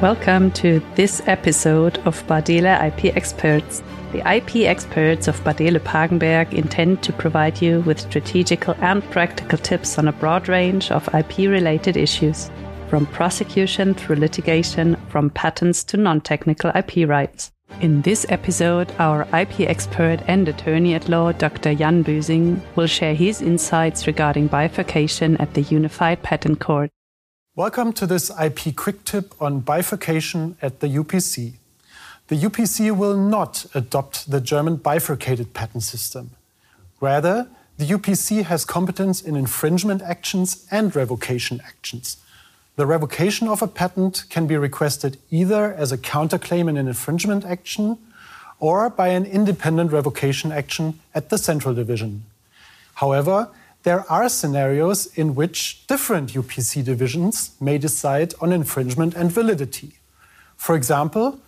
Welcome to this episode of Bardehle IP Experts. The IP experts of Bardehle Pagenberg intend to provide you with strategical and practical tips on a broad range of IP related issues, from prosecution through litigation, from patents to non technical IP rights. In this episode, our IP expert and attorney at law, Dr. Jan Büsing, will share his insights regarding bifurcation at the Unified Patent Court. Welcome to this IP quick tip on bifurcation at the UPC. The UPC will not adopt the German bifurcated patent system. Rather, the UPC has competence in infringement actions and revocation actions. The revocation of a patent can be requested either as a counterclaim in an infringement action or by an independent revocation action at the central division. However, there are scenarios in which different UPC divisions may decide on infringement and validity. For example,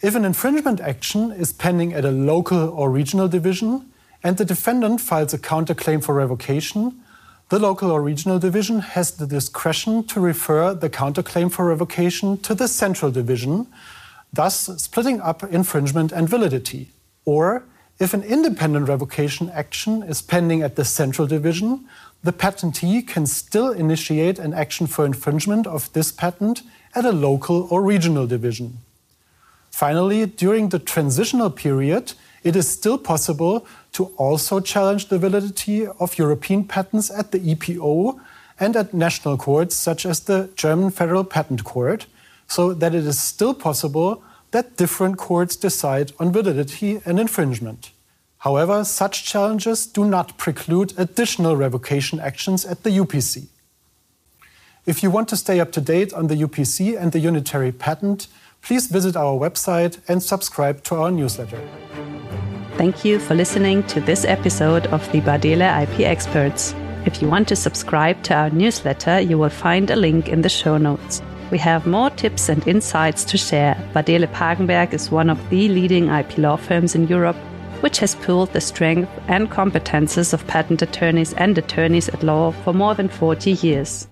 if an infringement action is pending at a local or regional division and the defendant files a counterclaim for revocation, the local or regional division has the discretion to refer the counterclaim for revocation to the central division, thus splitting up infringement and validity. Or if an independent revocation action is pending at the central division, the patentee can still initiate an action for infringement of this patent at a local or regional division. Finally, during the transitional period, it is still possible to also challenge the validity of European patents at the EPO and at national courts such as the German Federal Patent Court, so that it is still possible that different courts decide on validity and infringement. However, such challenges do not preclude additional revocation actions at the UPC. If you want to stay up to date on the UPC and the unitary patent, please visit our website and subscribe to our newsletter. Thank you for listening to this episode of the Bardehle IP Experts. If you want to subscribe to our newsletter, you will find a link in the show notes. We have more tips and insights to share. Bardehle Pagenberg is one of the leading IP law firms in Europe, which has pooled the strength and competences of patent attorneys and attorneys at law for more than 40 years.